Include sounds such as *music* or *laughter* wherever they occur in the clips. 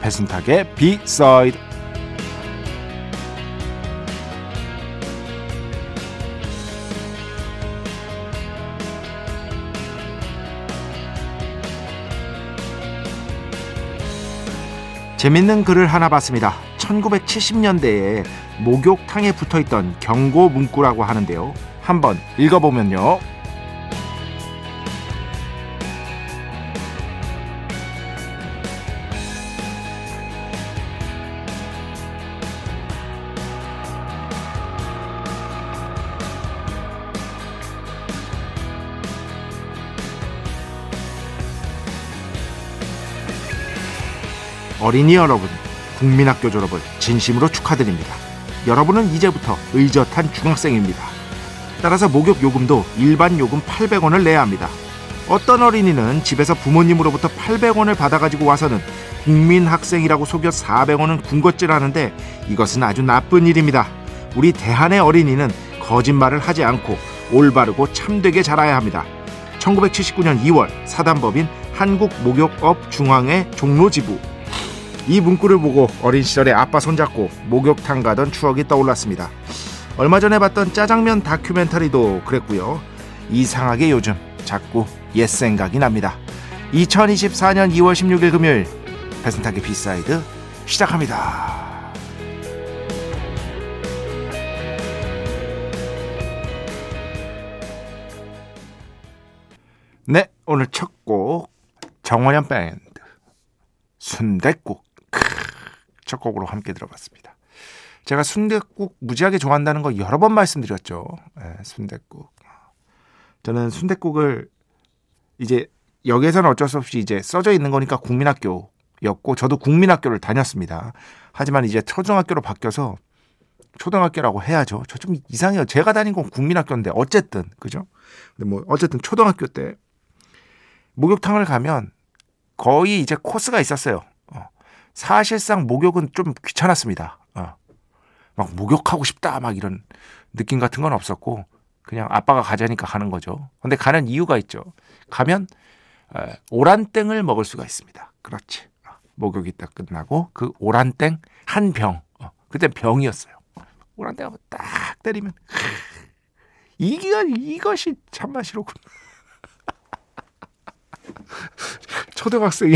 배순탁의 비사이드 재밌는 글을 하나 봤습니다. 1970년대에 목욕탕에 붙어 있던 경고 문구라고 하는데요. 한번 읽어보면요. 어린이 여러분, 국민학교 졸업을 진심으로 축하드립니다. 여러분은 이제부터 의젓한 중학생입니다. 따라서 목욕 요금도 일반 요금 800원을 내야 합니다. 어떤 어린이는 집에서 부모님으로부터 800원을 받아가지고 와서는 국민학생이라고 속여 400원은 군것질 하는데 이것은 아주 나쁜 일입니다. 우리 대한의 어린이는 거짓말을 하지 않고 올바르고 참되게 자라야 합니다. 1979년 2월 사단법인 한국목욕업 중앙회 종로지부 이 문구를 보고 어린 시절에 아빠 손잡고 목욕탕 가던 추억이 떠올랐습니다. 얼마 전에 봤던 짜장면 다큐멘터리도 그랬고요. 이상하게 요즘 자꾸 옛 생각이 납니다. 2024년 2월 16일 금요일 배순탁의 B side 시작합니다. 네, 오늘 첫 곡 정원현 밴드 순대국 첫 곡으로 함께 들어봤습니다. 제가 순대국 무지하게 좋아한다는 거 여러 번 말씀드렸죠. 네, 순대국. 저는 순대국을 이제 여기에서는 어쩔 수 없이 이제 써져 있는 거니까 국민학교였고 저도 국민학교를 다녔습니다. 하지만 이제 초등학교로 바뀌어서 초등학교라고 해야죠. 저 좀 이상해요. 제가 다닌 건 국민학교인데 어쨌든 그죠? 근데 뭐 어쨌든 초등학교 때 목욕탕을 가면 거의 이제 코스가 있었어요. 어. 사실상 목욕은 좀 귀찮았습니다. 어. 막 목욕하고 싶다 막 이런 느낌 같은 건 없었고 그냥 아빠가 가자니까 가는 거죠. 근데 가는 이유가 있죠. 가면 에, 오란땡을 먹을 수가 있습니다. 그렇지. 어. 목욕이 딱 끝나고 그 오란땡 한 병. 어. 그때 병이었어요. 오란땡 한번 딱 때리면 이게 이것이 참맛이로군. *laughs* 초등학생이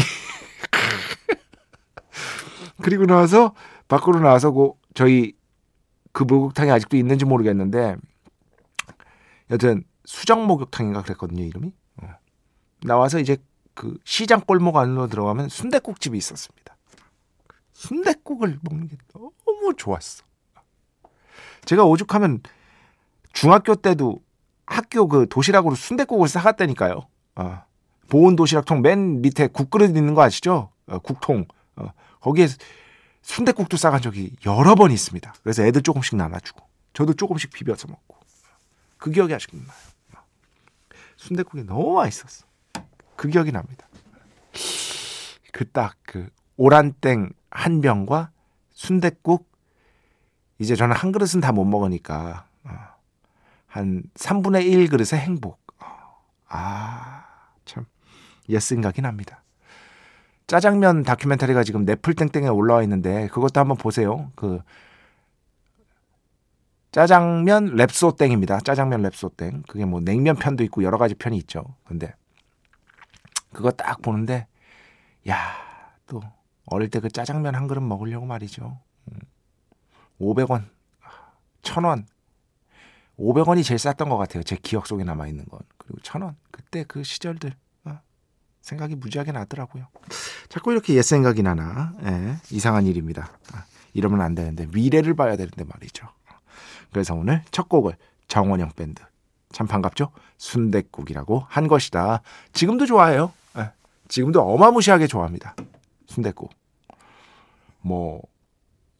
그리고 나서 밖으로 나와서 그 저희 그 목욕탕이 아직도 있는지 모르겠는데 여튼 수정 목욕탕인가 그랬거든요 이름이 어. 나와서 이제 그 시장 골목 안으로 들어가면 순대국 집이 있었습니다. 순대국을 먹는 게 너무 좋았어. 제가 오죽하면 중학교 때도 학교 그 도시락으로 순대국을 싸갔다니까요. 어. 보온 도시락통 맨 밑에 국그릇 있는 거 아시죠? 어, 국통. 어, 거기에 순대국도 싸간 적이 여러 번 있습니다. 그래서 애들 조금씩 나눠주고 저도 조금씩 비벼서 먹고 그 기억이 아직도 나요. 순대국이 너무 맛있었어. 그 기억이 납니다. 그 딱그 오란땡 한 병과 순대국 이제 저는 한 그릇은 다 못 먹으니까 어, 한 3분의 1 그릇의 행복. 어, 아, 참, 옛 생각이 납니다. 짜장면 다큐멘터리가 지금 넷플땡땡에 올라와 있는데 그것도 한번 보세요. 그 짜장면 랩소땡입니다. 짜장면 랩소땡. 그게 뭐 냉면 편도 있고 여러 가지 편이 있죠. 근데 그거 딱 보는데 야, 또 어릴 때 그 짜장면 한 그릇 먹으려고 말이죠. 500원, 1000원. 500원이 제일 쌌던 것 같아요. 제 기억 속에 남아 있는 건. 그리고 1000원. 그때 그 시절들 어? 생각이 무지하게 나더라고요. 자꾸 이렇게 옛 생각이 나나 예, 이상한 일입니다. 아, 이러면 안 되는데 미래를 봐야 되는데 말이죠. 그래서 오늘 첫 곡을 정원영 밴드 참 반갑죠? 순대국이라고 한 것이다. 지금도 좋아해요. 예, 지금도 어마무시하게 좋아합니다. 순대국. 뭐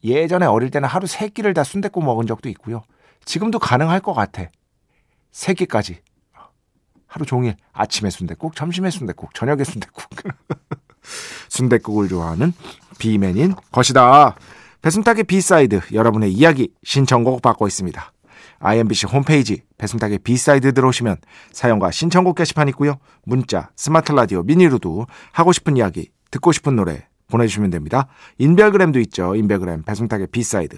예전에 어릴 때는 하루 세 끼를 다 순대국 먹은 적도 있고요. 지금도 가능할 것 같아. 세 끼까지. 하루 종일 아침에 순대국, 점심에 순대국, 저녁에 순대국. *laughs* 순대국을 좋아하는 B man인 것이다. 배순탁의 B side 여러분의 이야기 신청곡 받고 있습니다. IMBC 홈페이지 배순탁의 B side 들어오시면 사연과 신청곡 게시판 있고요. 문자, 스마트 라디오, 미니로도 하고 싶은 이야기, 듣고 싶은 노래 보내주시면 됩니다. 인별그램도 있죠. 인별그램 배순탁의 B side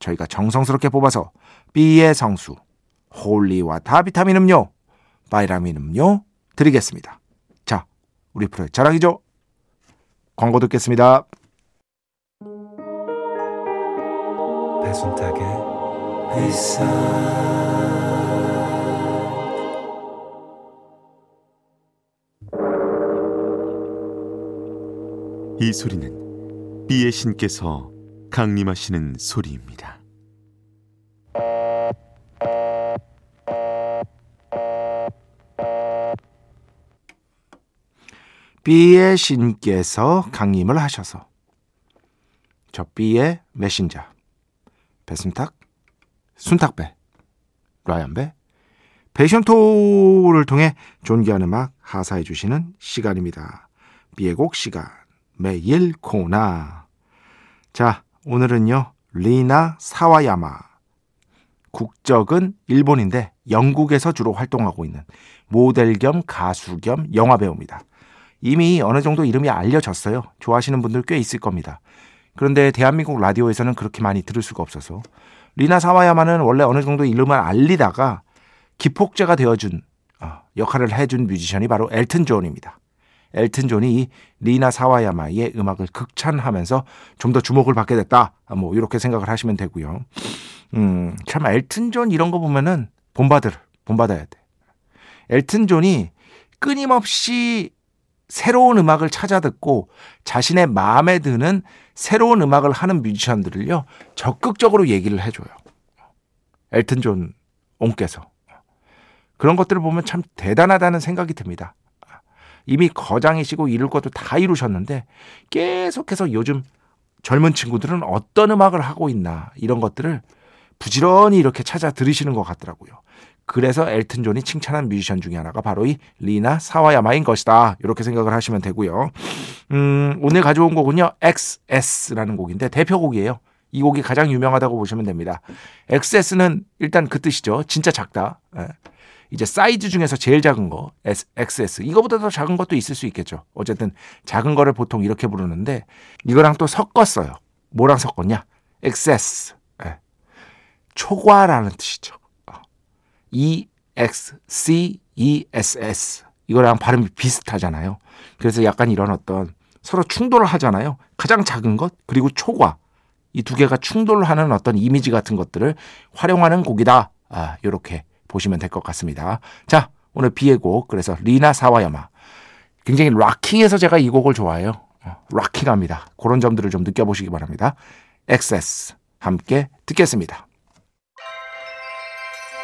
저희가 정성스럽게 뽑아서 B의 성수, holy water 비타민 음료, 바이라민 음료 드리겠습니다. 자, 우리 프로의 자랑이죠. 광고 듣겠습니다. 배순탁의 회사 이 소리는 비의 신께서 강림하시는 소리입니다. B의 신께서 강림을 하셔서. 저 B의 메신저. 배순탁 순탁배 라이언배. 패션토를 통해 존귀한 음악 하사해 주시는 시간입니다. B의 곡 시간 매일 코나. 자 오늘은요 리나 사와야마. 국적은 일본인데 영국에서 주로 활동하고 있는 모델 겸 가수 겸 영화 배우입니다. 이미 어느 정도 이름이 알려졌어요. 좋아하시는 분들 꽤 있을 겁니다. 그런데 대한민국 라디오에서는 그렇게 많이 들을 수가 없어서 리나 사와야마는 원래 어느 정도 이름을 알리다가 기폭제가 되어준 어, 역할을 해준 뮤지션이 바로 엘튼 존입니다. 엘튼 존이 이 리나 사와야마의 음악을 극찬하면서 좀 더 주목을 받게 됐다. 뭐 이렇게 생각을 하시면 되고요. 음, 참 엘튼 존 이런 거 보면은 본받을 본받아야 돼. 엘튼 존이 끊임없이 새로운 음악을 찾아 듣고 자신의 마음에 드는 새로운 음악을 하는 뮤지션들을요 적극적으로 얘기를 해줘요. 엘튼 존 옹께서 그런 것들을 보면 참 대단하다는 생각이 듭니다. 이미 거장이시고 이룰 것도 다 이루셨는데 계속해서 요즘 젊은 친구들은 어떤 음악을 하고 있나 이런 것들을 부지런히 이렇게 찾아 들으시는 것 같더라고요. 그래서 엘튼 존이 칭찬한 뮤지션 중에 하나가 바로 이 리나 사와야마인 것이다. 이렇게 생각을 하시면 되고요. 음, 오늘 가져온 곡은요. XS라는 곡인데 대표곡이에요. 이 곡이 가장 유명하다고 보시면 됩니다. XS는 일단 그 뜻이죠. 진짜 작다. 예. 이제 사이즈 중에서 제일 작은 거 XS 이거보다 더 작은 것도 있을 수 있겠죠. 어쨌든 작은 거를 보통 이렇게 부르는데 이거랑 또 섞었어요. 뭐랑 섞었냐? XS 예. 초과라는 뜻이죠. E X C E S S 이거랑 발음이 비슷하잖아요. 그래서 약간 이런 어떤 서로 충돌을 하잖아요. 가장 작은 것 그리고 초과 이 두 개가 충돌하는 어떤 이미지 같은 것들을 활용하는 곡이다. 아, 요렇게 보시면 될 것 같습니다. 자, 오늘 B의 곡 그래서 리나 사와야마 굉장히 rocking해서 제가 이 곡을 좋아해요. 어, rocking합니다. 그런 점들을 좀 느껴보시기 바랍니다. XS 함께 듣겠습니다.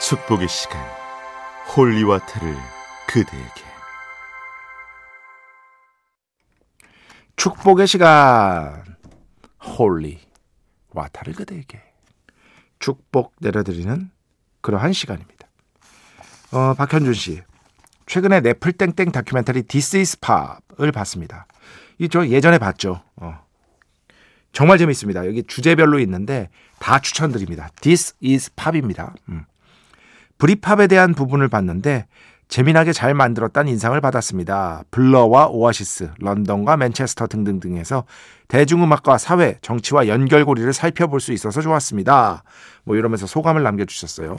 축복의 시간 holy water를 그대에게 축복의 시간 holy water를 그대에게 축복 내려드리는 그러한 시간입니다. 어, 박현준 씨 최근에 넷플 땡땡 다큐멘터리 This is Pop을 봤습니다. 이 저 예전에 봤죠. 어. 정말 재밌습니다. 여기 주제별로 있는데 다 추천드립니다. This is Pop입니다. 음. 브리팝에 대한 부분을 봤는데 재미나게 잘 만들었다는 인상을 받았습니다. 블러와 오아시스, 런던과 맨체스터 등등등에서 대중음악과 사회, 정치와 연결고리를 살펴볼 수 있어서 좋았습니다. 뭐 이러면서 소감을 남겨주셨어요.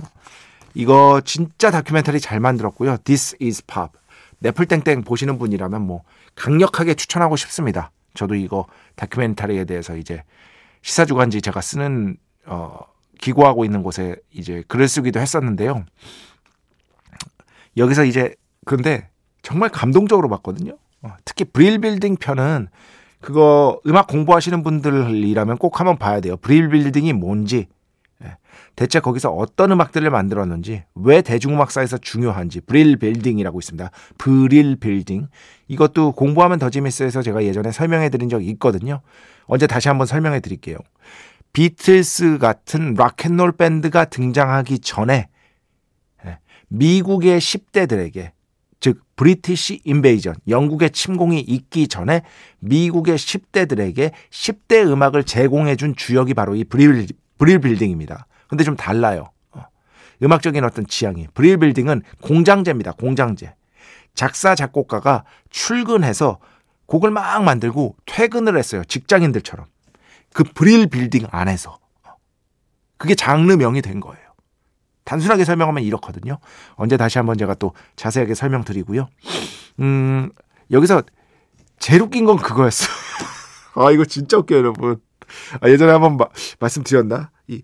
이거 진짜 다큐멘터리 잘 만들었고요. This is Pop. 네플땡땡 보시는 분이라면 뭐 강력하게 추천하고 싶습니다. 저도 이거 다큐멘터리에 대해서 이제 시사주간지 제가 쓰는 어 기고하고 있는 곳에 이제 글을 쓰기도 했었는데요. 여기서 이제 그런데 정말 감동적으로 봤거든요. 어, 특히 브릴 빌딩 편은 그거 음악 공부하시는 분들이라면 꼭 한번 봐야 돼요. 브릴 빌딩이 뭔지, 예, 대체 거기서 어떤 음악들을 만들었는지, 왜 대중음악사에서 중요한지, 브릴 빌딩이라고 있습니다. 브릴 빌딩. 이것도 공부하면 더 재밌어해서 제가 예전에 설명해 드린 적이 있거든요. 언제 다시 한번 설명해 드릴게요. 비틀스 같은 rock and roll 밴드가 등장하기 전에 미국의 10대들에게 즉 브리티시 인베이전 영국의 침공이 있기 전에 미국의 10대들에게 10대 음악을 제공해 준 주역이 바로 이 브릴, 브릴 빌딩입니다. 근데 좀 달라요. 어. 음악적인 어떤 지향이 브릴 빌딩은 공장제입니다. 공장제. 작사 작곡가가 출근해서 곡을 막 만들고 퇴근을 했어요. 직장인들처럼. 그 브릴 빌딩 안에서. 그게 장르명이 된 거예요. 단순하게 설명하면 이렇거든요. 언제 다시 한번 제가 또 자세하게 설명드리고요. 음, 여기서 제일 웃긴 건 그거였어. *laughs* 아, 이거 진짜 웃겨요, 여러분. 아, 예전에 한번 마, 말씀드렸나? 이,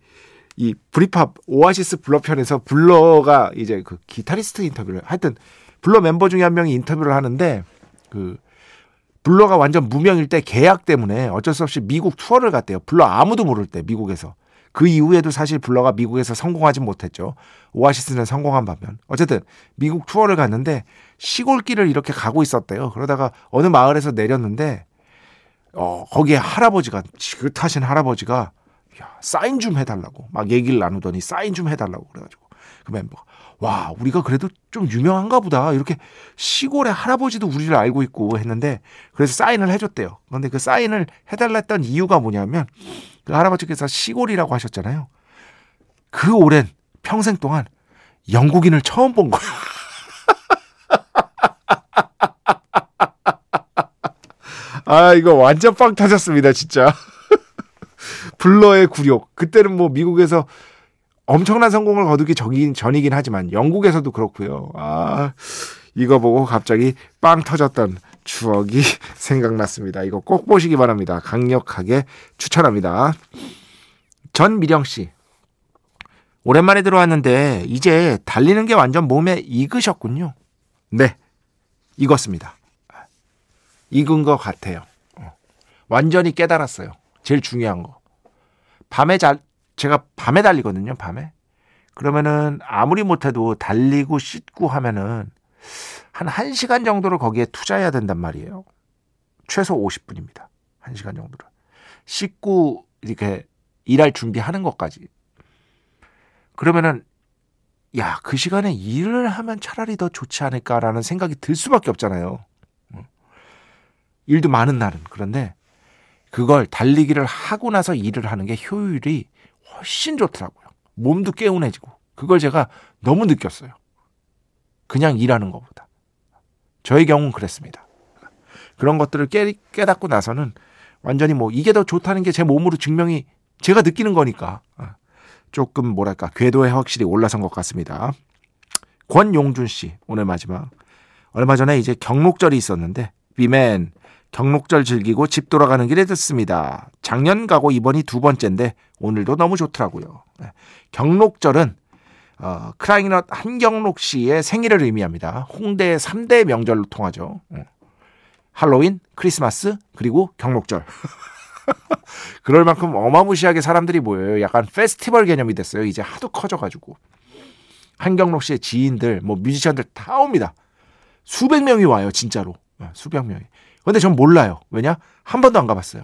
이 브리팝 오아시스 블러 편에서 블러가 이제 그 기타리스트 인터뷰를 하여튼 블러 멤버 중에 한 명이 인터뷰를 하는데 그 블러가 완전 무명일 때 계약 때문에 어쩔 수 없이 미국 투어를 갔대요. 블러 아무도 모를 때 미국에서. 그 이후에도 사실 블러가 미국에서 성공하지 못했죠. 오아시스는 성공한 반면. 어쨌든 미국 투어를 갔는데 시골길을 이렇게 가고 있었대요. 그러다가 어느 마을에서 내렸는데 어, 거기에 할아버지가 지긋하신 할아버지가 야, 사인 좀 해달라고 막 얘기를 나누더니 사인 좀 해달라고 그래가지고 그 멤버가 와 우리가 그래도 좀 유명한가 보다 이렇게 시골의 할아버지도 우리를 알고 있고 했는데 그래서 사인을 해줬대요. 그런데 그 사인을 해달라 했던 이유가 뭐냐면 그 할아버지께서 시골이라고 하셨잖아요. 그 오랜 평생 동안 영국인을 처음 본 거예요. *laughs* 아, 이거 완전 빵 터졌습니다, 진짜. *laughs* 블러의 굴욕. 그때는 뭐 미국에서 엄청난 성공을 거두기 전이긴, 하지만 영국에서도 그렇고요. 아, 이거 보고 갑자기 빵 터졌던 추억이 *laughs* 생각났습니다. 이거 꼭 보시기 바랍니다. 강력하게 추천합니다. 전미령 씨. 오랜만에 들어왔는데 이제 달리는 게 완전 몸에 익으셨군요. 네. 익었습니다. 익은 것 같아요. 어. 완전히 깨달았어요. 제일 중요한 거. 밤에 잘 제가 밤에 달리거든요. 밤에. 그러면은 아무리 못해도 달리고 씻고 하면은 한 1시간 정도를 거기에 투자해야 된단 말이에요. 최소 50분입니다. 1시간 정도를. 씻고 이렇게 일할 준비하는 것까지. 그러면은 야, 그 시간에 일을 하면 차라리 더 좋지 않을까라는 생각이 들 수밖에 없잖아요. 일도 많은 날은. 그런데 그걸 달리기를 하고 나서 일을 하는 게 효율이 훨씬 좋더라고요. 몸도 개운해지고. 그걸 제가 너무 느꼈어요. 그냥 일하는 것보다. 저의 경우는 그랬습니다. 그런 것들을 깨, 깨닫고 나서는 완전히 뭐 이게 더 좋다는 게 제 몸으로 증명이 제가 느끼는 거니까 조금 뭐랄까 궤도에 확실히 올라선 것 같습니다. 권용준 씨 오늘 마지막 얼마 전에 이제 경록절이 있었는데 비맨 경록절 즐기고 집 돌아가는 길에 듣습니다. 작년 가고 이번이 두 번째인데 오늘도 너무 좋더라고요. 네. 경록절은 어, 크라잉넛 한경록 씨의 생일을 의미합니다. 홍대의 3대 명절로 통하죠. 어. 할로윈, 크리스마스, 그리고 경록절. *laughs* 그럴 만큼 어마무시하게 사람들이 모여요. 약간 페스티벌 개념이 됐어요. 이제 하도 커져가지고. 한경록 씨의 지인들, 뭐 뮤지션들 다 옵니다. 수백 명이 와요, 진짜로. 어, 수백 명이. 근데 전 몰라요. 왜냐? 한 번도 안 가봤어요.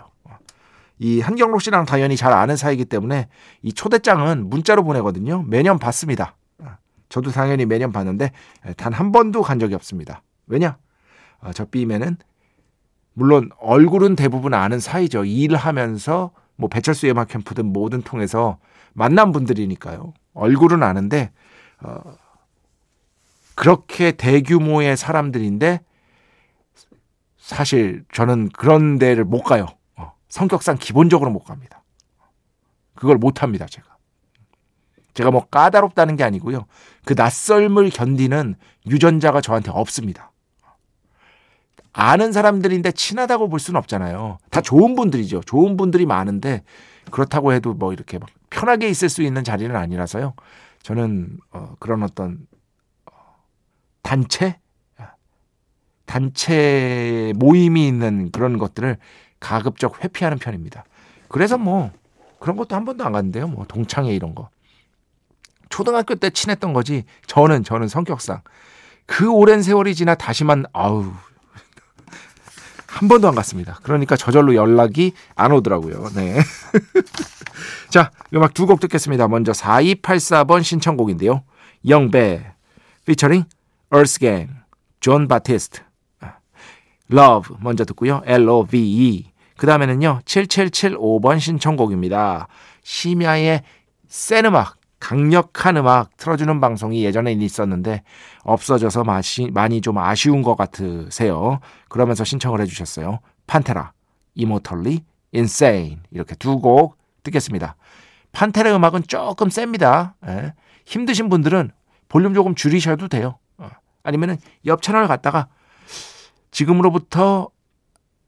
이 한경록 씨랑 당연히 잘 아는 사이기 때문에 이 초대장은 문자로 보내거든요. 매년 받습니다. 저도 당연히 매년 받는데 단 한 번도 간 적이 없습니다. 왜냐? 어, 저 삐맨은 물론 얼굴은 대부분 아는 사이죠. 일하면서 뭐 배철수 음악 캠프든 뭐든 통해서 만난 분들이니까요. 얼굴은 아는데 어, 그렇게 대규모의 사람들인데 사실 저는 그런 데를 못 가요. 어, 성격상 기본적으로 못 갑니다. 그걸 못 합니다, 제가. 제가 뭐 까다롭다는 게 아니고요. 그 낯설음을 견디는 유전자가 저한테 없습니다. 아는 사람들인데 친하다고 볼 수는 없잖아요. 다 좋은 분들이죠. 좋은 분들이 많은데 그렇다고 해도 뭐 이렇게 막 편하게 있을 수 있는 자리는 아니라서요. 저는 어, 그런 어떤 어, 단체 단체 모임이 있는 그런 것들을 가급적 회피하는 편입니다. 그래서 뭐 그런 것도 한 번도 안 갔는데요. 뭐 동창회 이런 거. 초등학교 때 친했던 거지. 저는 저는 성격상 그 오랜 세월이 지나 다시만 아우 *laughs* 한 번도 안 갔습니다. 그러니까 저절로 연락이 안 오더라고요. 네. *laughs* 자, 음악 두 곡 듣겠습니다. 먼저 4284번 신청곡인데요. 영배 피처링 얼스갱 존 바티스트 Love 먼저 듣고요. L-O-V-E 그 다음에는요. 7775번 신청곡입니다. 심야의 센 음악 강력한 음악 틀어주는 방송이 예전에 있었는데 없어져서 마시, 많이 좀 아쉬운 것 같으세요. 그러면서 신청을 해주셨어요. 판테라, Immortally Insane 이렇게 두 곡 듣겠습니다. 판테라 음악은 조금 셉니다. 예. 힘드신 분들은 볼륨 조금 줄이셔도 돼요. 어. 아니면은 옆 채널 갔다가 지금으로부터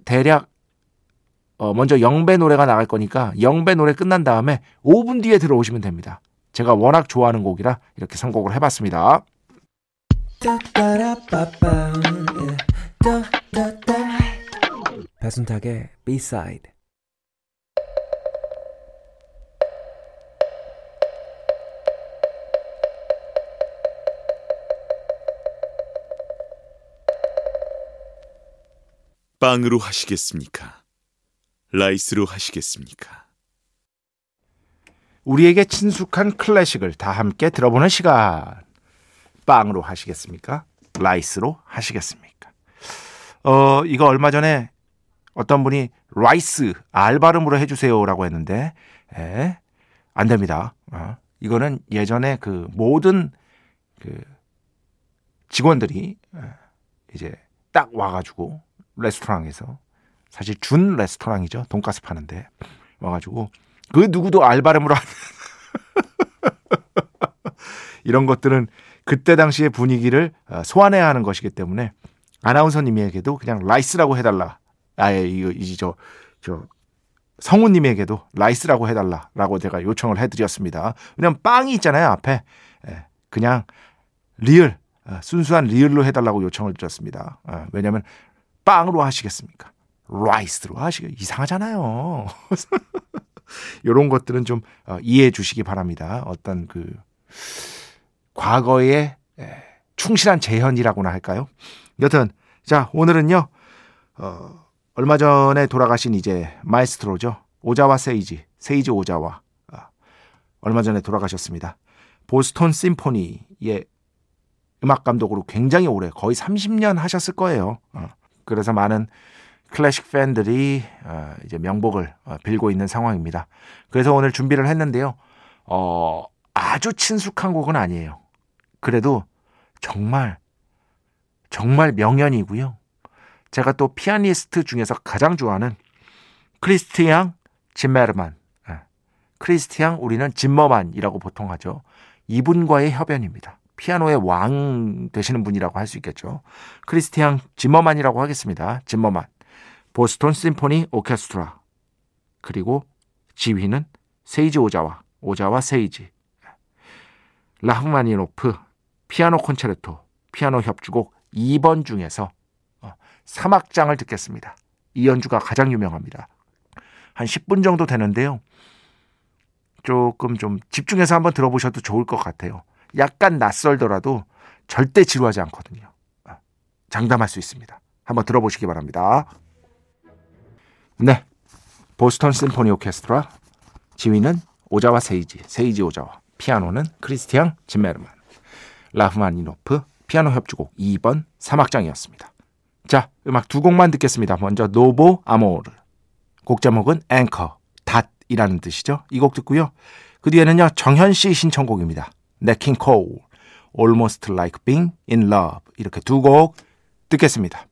대략 어 먼저 영배 노래가 나갈 거니까 영배 노래 끝난 다음에 5분 뒤에 들어오시면 됩니다. 제가 워낙 좋아하는 곡이라 이렇게 선곡을 해봤습니다. 배순탁의 B-side 빵으로 하시겠습니까? 라이스로 하시겠습니까? 우리에게 친숙한 클래식을 다 함께 들어보는 시간. 빵으로 하시겠습니까? 라이스로 하시겠습니까? 어, 이거 얼마 전에 어떤 분이 라이스 R 발음으로 해주세요라고 했는데, 에, 안 됩니다. 어, 이거는 예전에 그 모든 그 직원들이 이제 딱 와가지고 레스토랑에서 사실 준 레스토랑이죠. 돈가스 파는데 와가지고 그 누구도 R 발음으로 하는 이런 것들은 그때 당시의 분위기를 어, 소환해야 하는 것이기 때문에 아나운서님에게도 그냥 라이스라고 해달라. 아예 이거 이저 저 성우님에게도 라이스라고 해달라라고 제가 요청을 해드렸습니다. 왜냐면 빵이 있잖아요 앞에 예, 그냥 real 어, 순수한 real로 해달라고 요청을 드렸습니다. 어, 왜냐하면 빵으로 하시겠습니까? 라이스로 하시게 이상하잖아요. *laughs* 이런 것들은 좀 어, 이해해 주시기 바랍니다. 어떤 그 과거의 충실한 재현이라고나 할까요? 여튼 자 오늘은요 어, 얼마 전에 돌아가신 이제 마에스트로죠 오자와 세이지 세이지 오자와 어, 얼마 전에 돌아가셨습니다. 보스톤 심포니의 음악 감독으로 굉장히 오래 거의 30년 하셨을 거예요. 어, 그래서 많은 클래식 팬들이 어, 이제 명복을 어, 빌고 있는 상황입니다. 그래서 오늘 준비를 했는데요. 어, 아주 친숙한 곡은 아니에요. 그래도 정말 정말 명연이고요. 제가 또 피아니스트 중에서 가장 좋아하는 크리스티앙 짐메르만. 예. 크리스티앙 우리는 짐머만이라고 보통 하죠. 이분과의 협연입니다. 피아노의 왕 되시는 분이라고 할 수 있겠죠. 크리스티앙 짐머만이라고 하겠습니다. 짐머만. 보스톤 심포니 오케스트라 그리고 지휘는 세이지 오자와 오자와 세이지 라흐마니노프 피아노 콘체르토 피아노 협주곡 2번 중에서 3악장을 어, 듣겠습니다. 이 연주가 가장 유명합니다. 한 10분 정도 되는데요. 조금 좀 집중해서 한번 들어보셔도 좋을 것 같아요. 약간 낯설더라도 절대 지루하지 않거든요. 어, 장담할 수 있습니다. 한번 들어보시기 바랍니다. 네. 보스턴 심포니 오케스트라 지휘는 오자와 세이지, 세이지 오자와 피아노는 크리스티앙 짐메르만 라흐마니노프 피아노 협주곡 2번 3악장이었습니다. 자, 음악 두 곡만 듣겠습니다. 먼저 노보 아모르 곡 제목은 앵커, 닷이라는 뜻이죠. 이 곡 듣고요. 그 뒤에는요 정현 씨 신청곡입니다. 냇 킹 콜 Almost Like Being in Love 이렇게 두 곡 듣겠습니다.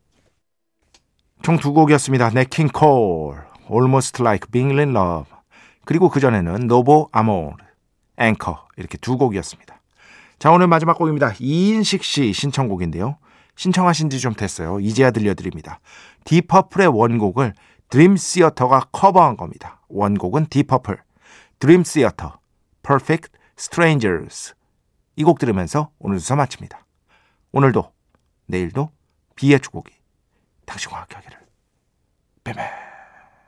총 두 곡이었습니다. 냇 킹 콜, Almost Like Being in Love 그리고 그전에는 노보 아모르, 앵커 이렇게 두 곡이었습니다. 자 오늘 마지막 곡입니다. 이인식 씨 신청곡인데요. 신청하신 지 좀 됐어요. 이제야 들려드립니다. 딥 퍼플의 원곡을 드림시어터가 커버한 겁니다. 원곡은 딥 퍼플, 드림시어터, Perfect Strangers 이 곡 들으면서 오늘 수사 마칩니다. 오늘도 내일도 비의 주곡이 당신과 함께 하기를. 뱀뱀